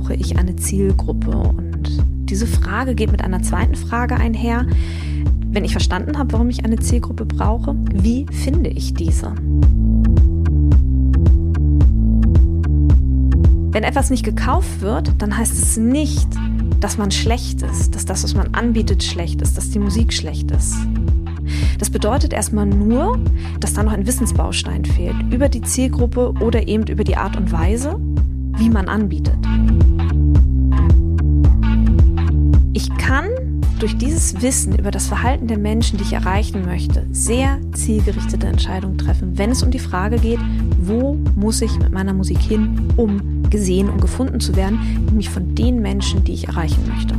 brauche ich eine Zielgruppe? Und diese Frage geht mit einer zweiten Frage einher. Wenn ich verstanden habe, warum ich eine Zielgruppe brauche, wie finde ich diese? Wenn etwas nicht gekauft wird, dann heißt es nicht, dass man schlecht ist, dass das, was man anbietet, schlecht ist, dass die Musik schlecht ist. Das bedeutet erstmal nur, dass da noch ein Wissensbaustein fehlt über die Zielgruppe oder eben über die Art und Weise, wie man anbietet. Ich kann durch dieses Wissen über das Verhalten der Menschen, die ich erreichen möchte, sehr zielgerichtete Entscheidungen treffen, wenn es um die Frage geht, wo muss ich mit meiner Musik hin, um gesehen und gefunden zu werden, nämlich von den Menschen, die ich erreichen möchte.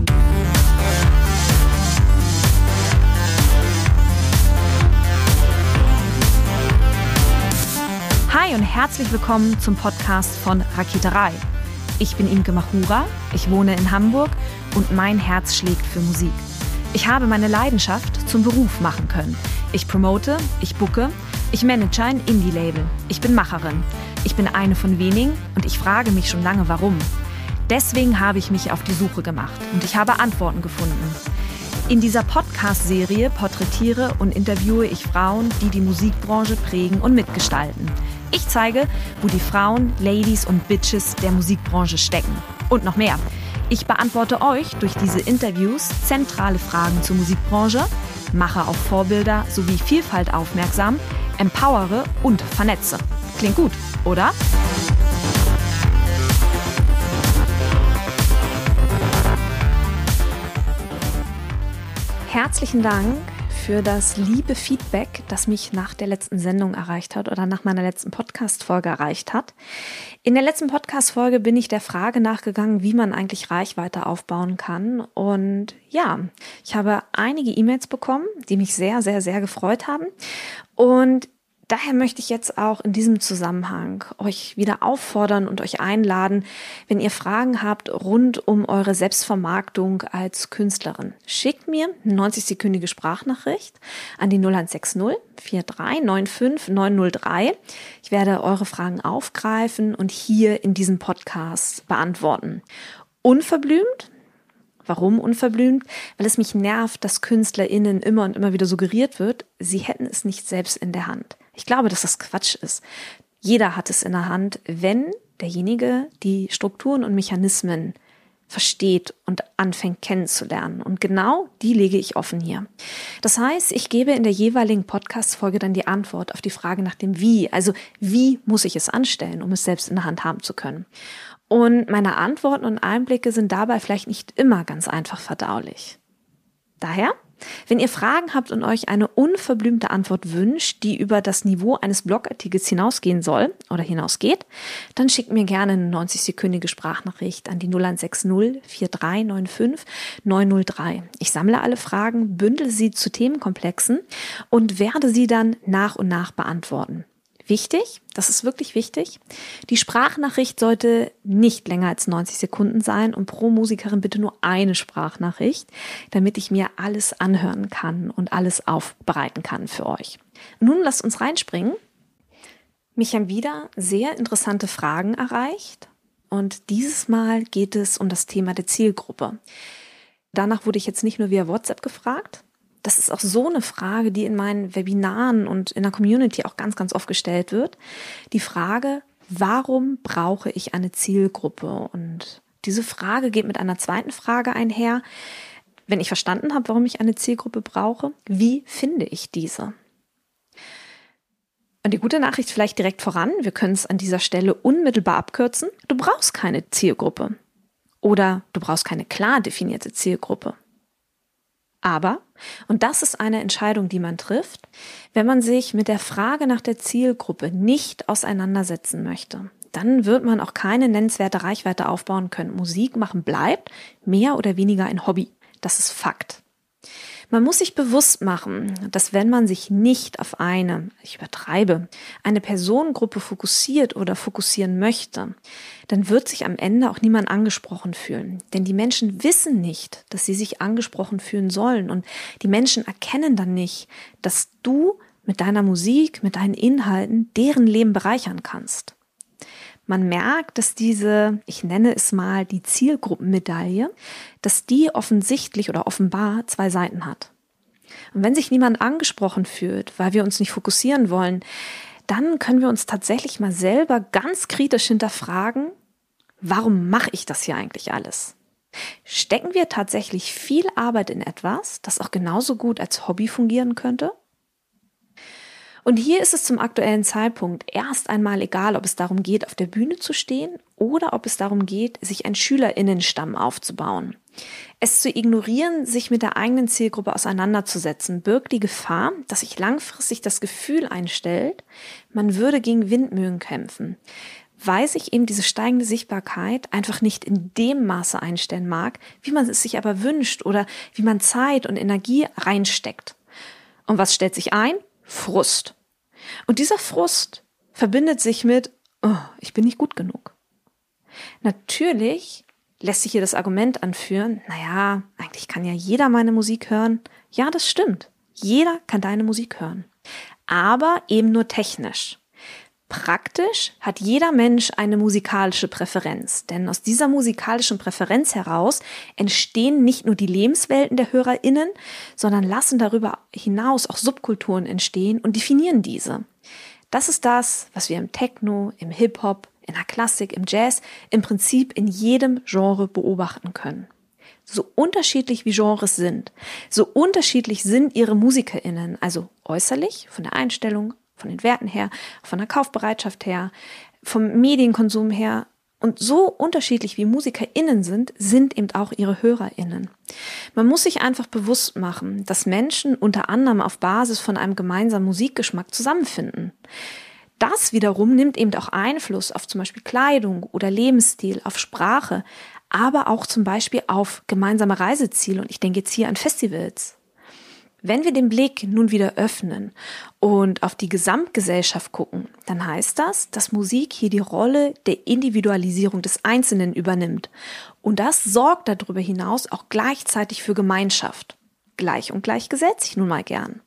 Und herzlich willkommen zum Podcast von Raketerei. Ich bin Imke Machura, ich wohne in Hamburg und mein Herz schlägt für Musik. Ich habe meine Leidenschaft zum Beruf machen können. Ich promote, ich bucke, ich manage ein Indie-Label. Ich bin Macherin. Ich bin eine von wenigen und ich frage mich schon lange, warum. Deswegen habe ich mich auf die Suche gemacht und ich habe Antworten gefunden. In dieser Podcast-Serie porträtiere und interviewe ich Frauen, die die Musikbranche prägen und mitgestalten. Ich zeige, wo die Frauen, Ladies und Bitches der Musikbranche stecken. Und noch mehr. Ich beantworte euch durch diese Interviews zentrale Fragen zur Musikbranche, mache auf Vorbilder sowie Vielfalt aufmerksam, empowere und vernetze. Klingt gut, oder? Herzlichen Dank für das liebe Feedback, das mich nach der letzten Sendung erreicht hat oder nach meiner letzten Podcast-Folge erreicht hat. In der letzten Podcast-Folge bin ich der Frage nachgegangen, wie man eigentlich Reichweite aufbauen kann. Und ja, ich habe einige E-Mails bekommen, die mich sehr, sehr, sehr gefreut haben. Und Daher möchte ich jetzt auch in diesem Zusammenhang euch wieder auffordern und euch einladen, wenn ihr Fragen habt rund um eure Selbstvermarktung als Künstlerin. Schickt mir eine 90-sekündige Sprachnachricht an die 0160 4395 903. Ich werde eure Fragen aufgreifen und hier in diesem Podcast beantworten. Unverblümt, Warum unverblümt? Weil es mich nervt, dass KünstlerInnen immer und immer wieder suggeriert wird, sie hätten es nicht selbst in der Hand. Ich glaube, dass das Quatsch ist. Jeder hat es in der Hand, wenn derjenige die Strukturen und Mechanismen versteht und anfängt kennenzulernen. Und genau die lege ich offen hier. Das heißt, ich gebe in der jeweiligen Podcast-Folge dann die Antwort auf die Frage nach dem Wie. Also, wie muss ich es anstellen, um es selbst in der Hand haben zu können? Und meine Antworten und Einblicke sind dabei vielleicht nicht immer ganz einfach verdaulich. Daher wenn ihr Fragen habt und euch eine unverblümte Antwort wünscht, die über das Niveau eines Blogartikels hinausgehen soll oder hinausgeht, dann schickt mir gerne eine 90-sekündige Sprachnachricht an die 0160 4395 903. Ich sammle alle Fragen, bündel sie zu Themenkomplexen und werde sie dann nach und nach beantworten. Wichtig, das ist wirklich wichtig. Die Sprachnachricht sollte nicht länger als 90 Sekunden sein und pro Musikerin bitte nur eine Sprachnachricht, damit ich mir alles anhören kann und alles aufbereiten kann für euch. Nun lasst uns reinspringen. Mich haben wieder sehr interessante Fragen erreicht und dieses Mal geht es um das Thema der Zielgruppe. Danach wurde ich jetzt nicht nur via WhatsApp gefragt, das ist auch so eine Frage, die in meinen Webinaren und in der Community auch ganz, ganz oft gestellt wird. Die Frage, warum brauche ich eine Zielgruppe? Und diese Frage geht mit einer zweiten Frage einher. Wenn ich verstanden habe, warum ich eine Zielgruppe brauche, wie finde ich diese? Und die gute Nachricht vielleicht direkt voran, wir können es an dieser Stelle unmittelbar abkürzen. Du brauchst keine Zielgruppe. Oder du brauchst keine klar definierte Zielgruppe. Aber, und das ist eine Entscheidung, die man trifft, wenn man sich mit der Frage nach der Zielgruppe nicht auseinandersetzen möchte, dann wird man auch keine nennenswerte Reichweite aufbauen können. Musik machen bleibt mehr oder weniger ein Hobby. Das ist Fakt. Man muss sich bewusst machen, dass wenn man sich nicht auf eine, ich übertreibe, eine Personengruppe fokussiert oder fokussieren möchte, dann wird sich am Ende auch niemand angesprochen fühlen. Denn die Menschen wissen nicht, dass sie sich angesprochen fühlen sollen. Und die Menschen erkennen dann nicht, dass du mit deiner Musik, mit deinen Inhalten deren Leben bereichern kannst. Man merkt, dass diese, ich nenne es mal die Zielgruppenmedaille, dass die offensichtlich oder offenbar zwei Seiten hat. Und wenn sich niemand angesprochen fühlt, weil wir uns nicht fokussieren wollen, dann können wir uns tatsächlich mal selber ganz kritisch hinterfragen, warum mache ich das hier eigentlich alles? Stecken wir tatsächlich viel Arbeit in etwas, das auch genauso gut als Hobby fungieren könnte? Und hier ist es zum aktuellen Zeitpunkt erst einmal egal, ob es darum geht, auf der Bühne zu stehen oder ob es darum geht, sich einen Schülerinnenstamm aufzubauen. Es zu ignorieren, sich mit der eigenen Zielgruppe auseinanderzusetzen, birgt die Gefahr, dass sich langfristig das Gefühl einstellt, man würde gegen Windmühlen kämpfen, weil sich eben diese steigende Sichtbarkeit einfach nicht in dem Maße einstellen mag, wie man es sich aber wünscht oder wie man Zeit und Energie reinsteckt. Und was stellt sich ein? Frust. Und dieser Frust verbindet sich mit, oh, ich bin nicht gut genug. Natürlich lässt sich hier das Argument anführen, naja, eigentlich kann ja jeder meine Musik hören. Ja, das stimmt. Jeder kann deine Musik hören. Aber eben nur technisch. Praktisch hat jeder Mensch eine musikalische Präferenz, denn aus dieser musikalischen Präferenz heraus entstehen nicht nur die Lebenswelten der Hörerinnen, sondern lassen darüber hinaus auch Subkulturen entstehen und definieren diese. Das ist das, was wir im Techno, im Hip-Hop, in der Klassik, im Jazz, im Prinzip in jedem Genre beobachten können. So unterschiedlich wie Genres sind, so unterschiedlich sind ihre Musikerinnen, also äußerlich, von der Einstellung, von den Werten her, von der Kaufbereitschaft her, vom Medienkonsum her. Und so unterschiedlich wie MusikerInnen sind, sind eben auch ihre HörerInnen. Man muss sich einfach bewusst machen, dass Menschen unter anderem auf Basis von einem gemeinsamen Musikgeschmack zusammenfinden. Das wiederum nimmt eben auch Einfluss auf zum Beispiel Kleidung oder Lebensstil, auf Sprache, aber auch zum Beispiel auf gemeinsame Reiseziele. Und ich denke jetzt hier an Festivals. Wenn wir den Blick nun wieder öffnen und auf die Gesamtgesellschaft gucken, dann heißt das, dass Musik hier die Rolle der Individualisierung des Einzelnen übernimmt. Und das sorgt darüber hinaus auch gleichzeitig für Gemeinschaft. Gleich und gleich gesetzt ich nun mal gern.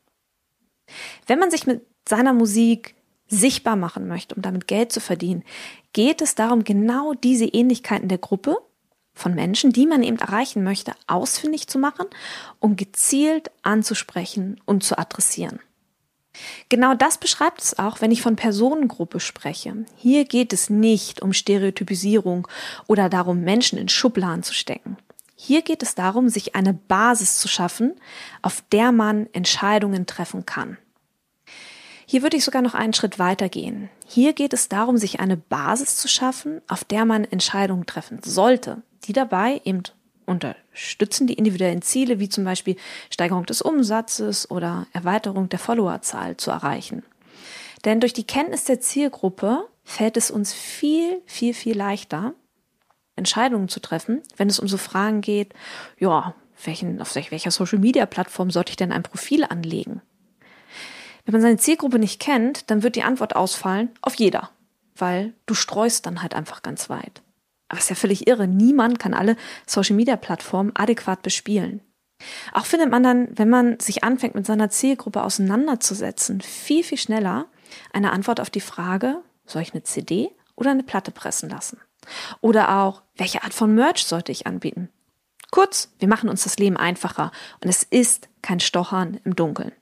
Wenn man sich mit seiner Musik sichtbar machen möchte, um damit Geld zu verdienen, geht es darum, genau diese Ähnlichkeiten der Gruppe von Menschen, die man eben erreichen möchte, ausfindig zu machen und gezielt anzusprechen und zu adressieren. Genau das beschreibt es auch, wenn ich von Personengruppe spreche. Hier geht es nicht um Stereotypisierung oder darum, Menschen in Schubladen zu stecken. Hier geht es darum, sich eine Basis zu schaffen, auf der man Entscheidungen treffen kann. Hier würde ich sogar noch einen Schritt weiter gehen. Hier geht es darum, sich eine Basis zu schaffen, auf der man Entscheidungen treffen sollte, die dabei eben unterstützen die individuellen Ziele, wie zum Beispiel Steigerung des Umsatzes oder Erweiterung der Followerzahl zu erreichen. Denn durch die Kenntnis der Zielgruppe fällt es uns viel, viel, viel leichter, Entscheidungen zu treffen, wenn es um so Fragen geht, ja, welchen, auf welcher Social Media Plattform sollte ich denn ein Profil anlegen? Wenn man seine Zielgruppe nicht kennt, dann wird die Antwort ausfallen auf jeder, weil du streust dann halt einfach ganz weit. Aber ist ja völlig irre. Niemand kann alle Social-Media-Plattformen adäquat bespielen. Auch findet man dann, wenn man sich anfängt, mit seiner Zielgruppe auseinanderzusetzen, viel, viel schneller eine Antwort auf die Frage, soll ich eine CD oder eine Platte pressen lassen? Oder auch, welche Art von Merch sollte ich anbieten? Kurz, wir machen uns das Leben einfacher und es ist kein Stochern im Dunkeln.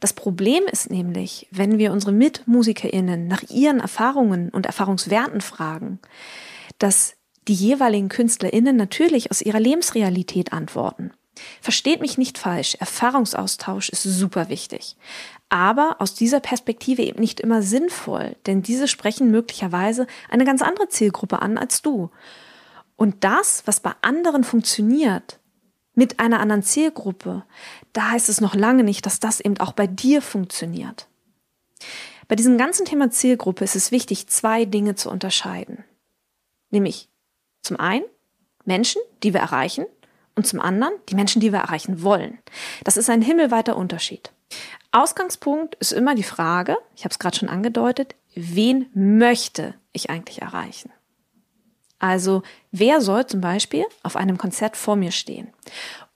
Das Problem ist nämlich, wenn wir unsere MitmusikerInnen nach ihren Erfahrungen und Erfahrungswerten fragen, dass die jeweiligen KünstlerInnen natürlich aus ihrer Lebensrealität antworten. Versteht mich nicht falsch, Erfahrungsaustausch ist super wichtig. Aber aus dieser Perspektive eben nicht immer sinnvoll, denn diese sprechen möglicherweise eine ganz andere Zielgruppe an als du. Und das, was bei anderen funktioniert, mit einer anderen Zielgruppe, da heißt es noch lange nicht, dass das eben auch bei dir funktioniert. Bei diesem ganzen Thema Zielgruppe ist es wichtig, zwei Dinge zu unterscheiden. Nämlich zum einen Menschen, die wir erreichen, und zum anderen die Menschen, die wir erreichen wollen. Das ist ein himmelweiter Unterschied. Ausgangspunkt ist immer die Frage, ich habe es gerade schon angedeutet, wen möchte ich eigentlich erreichen? Also wer soll zum Beispiel auf einem Konzert vor mir stehen?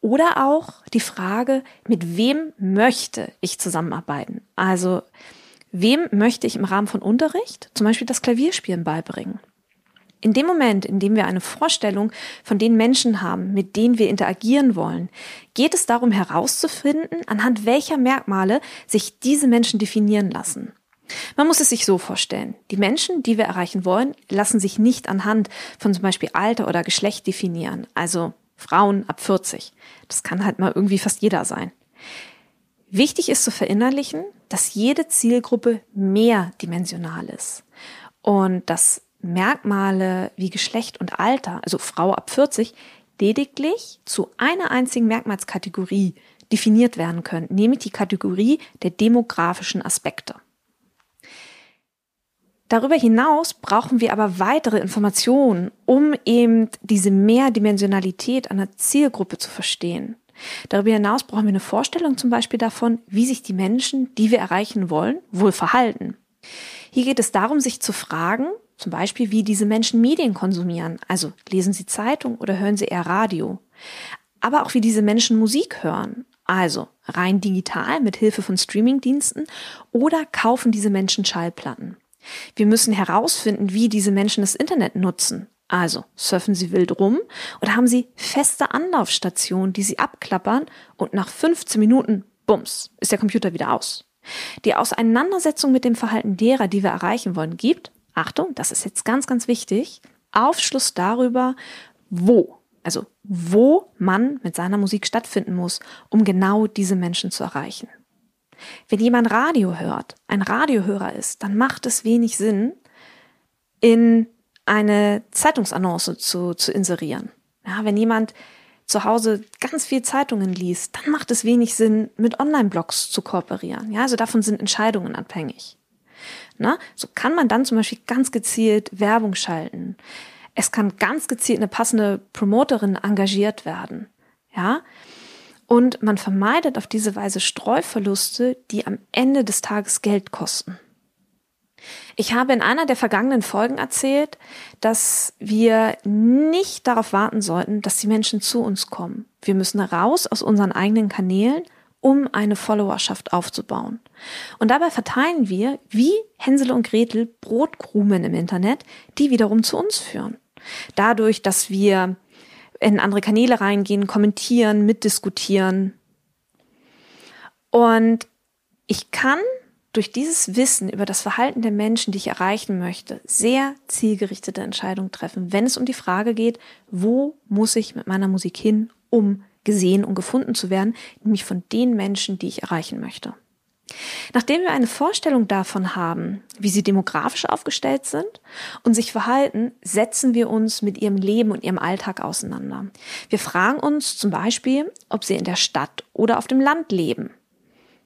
Oder auch die Frage, mit wem möchte ich zusammenarbeiten? Also wem möchte ich im Rahmen von Unterricht zum Beispiel das Klavierspielen beibringen? In dem Moment, in dem wir eine Vorstellung von den Menschen haben, mit denen wir interagieren wollen, geht es darum herauszufinden, anhand welcher Merkmale sich diese Menschen definieren lassen. Man muss es sich so vorstellen. Die Menschen, die wir erreichen wollen, lassen sich nicht anhand von zum Beispiel Alter oder Geschlecht definieren. Also Frauen ab 40. Das kann halt mal irgendwie fast jeder sein. Wichtig ist zu verinnerlichen, dass jede Zielgruppe mehrdimensional ist und dass Merkmale wie Geschlecht und Alter, also Frau ab 40, lediglich zu einer einzigen Merkmalskategorie definiert werden können, nämlich die Kategorie der demografischen Aspekte. Darüber hinaus brauchen wir aber weitere Informationen, um eben diese Mehrdimensionalität einer Zielgruppe zu verstehen. Darüber hinaus brauchen wir eine Vorstellung zum Beispiel davon, wie sich die Menschen, die wir erreichen wollen, wohl verhalten. Hier geht es darum, sich zu fragen, zum Beispiel, wie diese Menschen Medien konsumieren. Also lesen sie Zeitung oder hören sie eher Radio. Aber auch wie diese Menschen Musik hören. Also rein digital mit Hilfe von Streamingdiensten oder kaufen diese Menschen Schallplatten. Wir müssen herausfinden, wie diese Menschen das Internet nutzen. Also surfen sie wild rum oder haben sie feste Anlaufstationen, die sie abklappern und nach 15 Minuten, bums, ist der Computer wieder aus. Die Auseinandersetzung mit dem Verhalten derer, die wir erreichen wollen, gibt, Achtung, das ist jetzt ganz, ganz wichtig, Aufschluss darüber, wo, also wo man mit seiner Musik stattfinden muss, um genau diese Menschen zu erreichen. Wenn jemand Radio hört, ein Radiohörer ist, dann macht es wenig Sinn, in eine Zeitungsannonce zu, zu inserieren. Ja, wenn jemand zu Hause ganz viel Zeitungen liest, dann macht es wenig Sinn, mit Online-Blogs zu kooperieren. Ja, also davon sind Entscheidungen abhängig. Na, so kann man dann zum Beispiel ganz gezielt Werbung schalten. Es kann ganz gezielt eine passende Promoterin engagiert werden. Ja, und man vermeidet auf diese Weise Streuverluste, die am Ende des Tages Geld kosten. Ich habe in einer der vergangenen Folgen erzählt, dass wir nicht darauf warten sollten, dass die Menschen zu uns kommen. Wir müssen raus aus unseren eigenen Kanälen, um eine Followerschaft aufzubauen. Und dabei verteilen wir, wie Hänsel und Gretel, Brotkrumen im Internet, die wiederum zu uns führen. Dadurch, dass wir in andere Kanäle reingehen, kommentieren, mitdiskutieren. Und ich kann durch dieses Wissen über das Verhalten der Menschen, die ich erreichen möchte, sehr zielgerichtete Entscheidungen treffen, wenn es um die Frage geht, wo muss ich mit meiner Musik hin, um gesehen und gefunden zu werden, nämlich von den Menschen, die ich erreichen möchte. Nachdem wir eine Vorstellung davon haben, wie sie demografisch aufgestellt sind und sich verhalten, setzen wir uns mit ihrem Leben und ihrem Alltag auseinander. Wir fragen uns zum Beispiel, ob sie in der Stadt oder auf dem Land leben,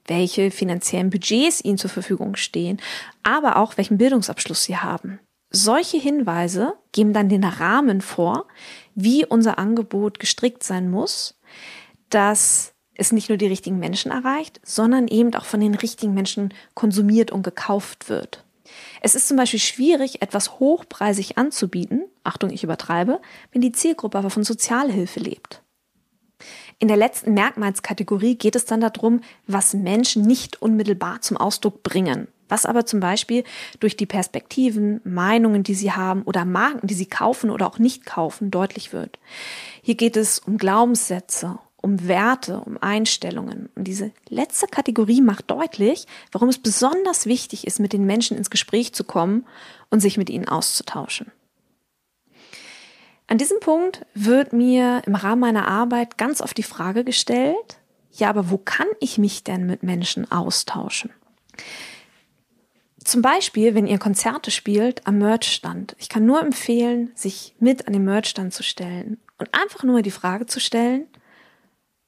welche finanziellen Budgets ihnen zur Verfügung stehen, aber auch welchen Bildungsabschluss sie haben. Solche Hinweise geben dann den Rahmen vor, wie unser Angebot gestrickt sein muss, dass es nicht nur die richtigen Menschen erreicht, sondern eben auch von den richtigen Menschen konsumiert und gekauft wird. Es ist zum Beispiel schwierig, etwas hochpreisig anzubieten, Achtung, ich übertreibe, wenn die Zielgruppe aber von Sozialhilfe lebt. In der letzten Merkmalskategorie geht es dann darum, was Menschen nicht unmittelbar zum Ausdruck bringen, was aber zum Beispiel durch die Perspektiven, Meinungen, die sie haben oder Marken, die sie kaufen oder auch nicht kaufen, deutlich wird. Hier geht es um Glaubenssätze, um Werte, um Einstellungen. Und diese letzte Kategorie macht deutlich, warum es besonders wichtig ist, mit den Menschen ins Gespräch zu kommen und sich mit ihnen auszutauschen. An diesem Punkt wird mir im Rahmen meiner Arbeit ganz oft die Frage gestellt, ja, aber wo kann ich mich denn mit Menschen austauschen? Zum Beispiel, wenn ihr Konzerte spielt am Merchstand. Ich kann nur empfehlen, sich mit an den Merchstand zu stellen und einfach nur die Frage zu stellen,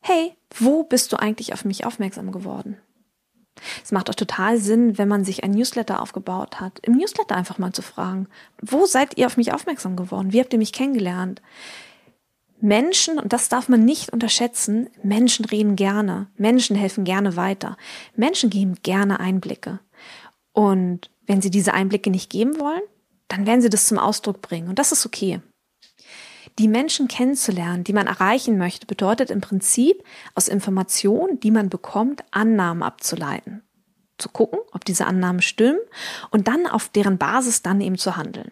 hey, wo bist du eigentlich auf mich aufmerksam geworden? Es macht auch total Sinn, wenn man sich ein Newsletter aufgebaut hat, im Newsletter einfach mal zu fragen, wo seid ihr auf mich aufmerksam geworden? Wie habt ihr mich kennengelernt? Menschen, und das darf man nicht unterschätzen, Menschen reden gerne, Menschen helfen gerne weiter, Menschen geben gerne Einblicke. Und wenn sie diese Einblicke nicht geben wollen, dann werden sie das zum Ausdruck bringen. Und das ist okay. Die Menschen kennenzulernen, die man erreichen möchte, bedeutet im Prinzip aus Informationen, die man bekommt, Annahmen abzuleiten. Zu gucken, ob diese Annahmen stimmen und dann auf deren Basis dann eben zu handeln.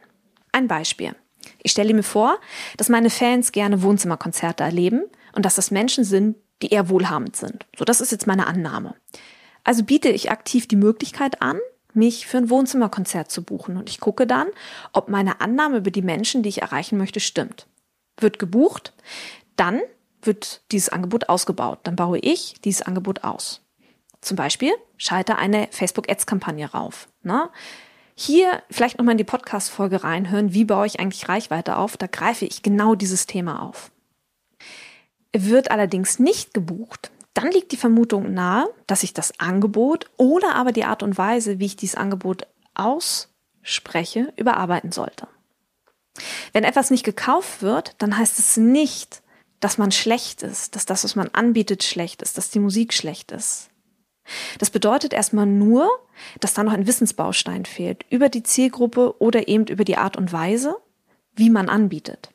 Ein Beispiel. Ich stelle mir vor, dass meine Fans gerne Wohnzimmerkonzerte erleben und dass das Menschen sind, die eher wohlhabend sind. So, das ist jetzt meine Annahme. Also biete ich aktiv die Möglichkeit an, mich für ein Wohnzimmerkonzert zu buchen und ich gucke dann, ob meine Annahme über die Menschen, die ich erreichen möchte, stimmt. Wird gebucht, dann wird dieses Angebot ausgebaut. Dann baue ich dieses Angebot aus. Zum Beispiel schalte eine Facebook-Ads-Kampagne rauf. Ne? Hier vielleicht nochmal in die Podcast-Folge reinhören, wie baue ich eigentlich Reichweite auf. Da greife ich genau dieses Thema auf. Wird allerdings nicht gebucht, dann liegt die Vermutung nahe, dass ich das Angebot oder aber die Art und Weise, wie ich dieses Angebot ausspreche, überarbeiten sollte. Wenn etwas nicht gekauft wird, dann heißt es nicht, dass man schlecht ist, dass das, was man anbietet, schlecht ist, dass die Musik schlecht ist. Das bedeutet erstmal nur, dass da noch ein Wissensbaustein fehlt über die Zielgruppe oder eben über die Art und Weise, wie man anbietet.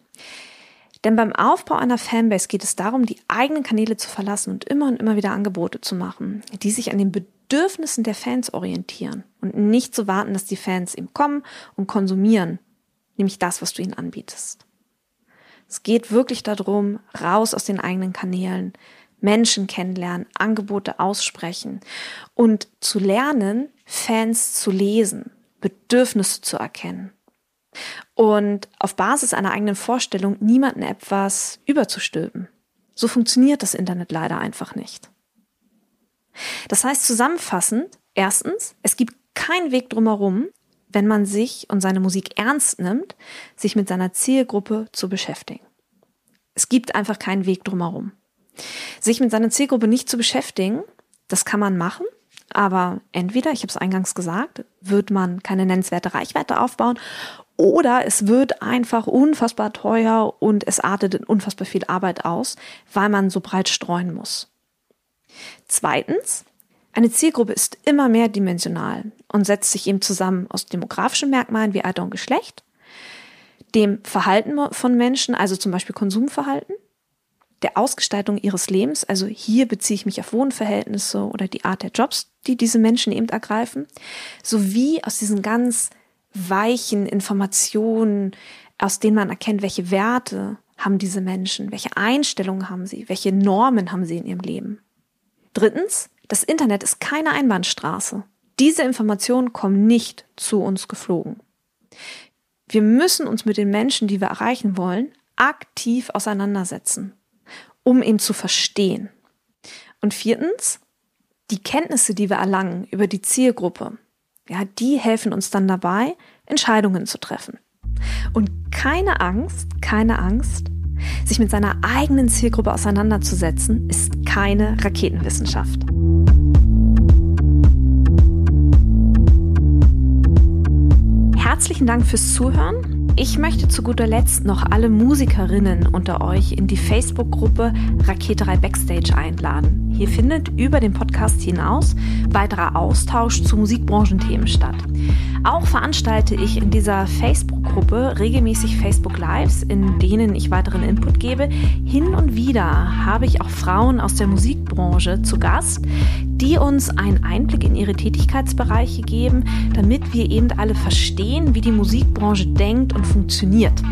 Denn beim Aufbau einer Fanbase geht es darum, die eigenen Kanäle zu verlassen und immer und immer wieder Angebote zu machen, die sich an den Bedürfnissen der Fans orientieren und nicht zu warten, dass die Fans eben kommen und konsumieren, nämlich das, was du ihnen anbietest. Es geht wirklich darum, raus aus den eigenen Kanälen, Menschen kennenlernen, Angebote aussprechen und zu lernen, Fans zu lesen, Bedürfnisse zu erkennen und auf Basis einer eigenen Vorstellung niemanden etwas überzustülpen. So funktioniert das Internet leider einfach nicht. Das heißt zusammenfassend, erstens, es gibt keinen Weg drumherum, wenn man sich und seine Musik ernst nimmt, sich mit seiner Zielgruppe zu beschäftigen. Es gibt einfach keinen Weg drumherum. Sich mit seiner Zielgruppe nicht zu beschäftigen, das kann man machen, aber entweder, ich habe es eingangs gesagt, wird man keine nennenswerte Reichweite aufbauen oder es wird einfach unfassbar teuer und es artet in unfassbar viel Arbeit aus, weil man so breit streuen muss. Zweitens, eine Zielgruppe ist immer mehr dimensional und setzt sich eben zusammen aus demografischen Merkmalen wie Alter und Geschlecht, dem Verhalten von Menschen, also zum Beispiel Konsumverhalten, der Ausgestaltung ihres Lebens, also hier beziehe ich mich auf Wohnverhältnisse oder die Art der Jobs, die diese Menschen eben ergreifen, sowie aus diesen ganz weichen Informationen, aus denen man erkennt, welche Werte haben diese Menschen, welche Einstellungen haben sie, welche Normen haben sie in ihrem Leben. Drittens, das Internet ist keine Einbahnstraße. Diese Informationen kommen nicht zu uns geflogen. Wir müssen uns mit den Menschen, die wir erreichen wollen, aktiv auseinandersetzen um ihn zu verstehen. Und viertens, die Kenntnisse, die wir erlangen über die Zielgruppe, ja, die helfen uns dann dabei, Entscheidungen zu treffen. Und keine Angst, keine Angst, sich mit seiner eigenen Zielgruppe auseinanderzusetzen, ist keine Raketenwissenschaft. Herzlichen Dank fürs Zuhören. Ich möchte zu guter Letzt noch alle Musikerinnen unter euch in die Facebook-Gruppe Raketerei Backstage einladen. Hier findet über den Podcast hinaus weiterer Austausch zu Musikbranchenthemen statt. Auch veranstalte ich in dieser Facebook-Gruppe regelmäßig Facebook Lives, in denen ich weiteren Input gebe. Hin und wieder habe ich auch Frauen aus der Musikbranche zu Gast, die uns einen Einblick in ihre Tätigkeitsbereiche geben, damit wir eben alle verstehen, wie die Musikbranche denkt und funktioniert.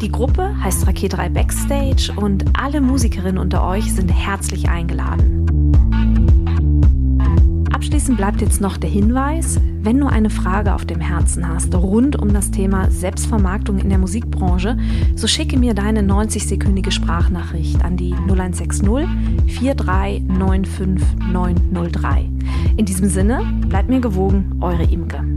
Die Gruppe heißt Raketerei Backstage und alle Musikerinnen unter euch sind herzlich eingeladen. Abschließend bleibt jetzt noch der Hinweis, wenn du eine Frage auf dem Herzen hast rund um das Thema Selbstvermarktung in der Musikbranche, so schicke mir deine 90-sekündige Sprachnachricht an die 0160 4395903. In diesem Sinne, bleibt mir gewogen, eure Imke.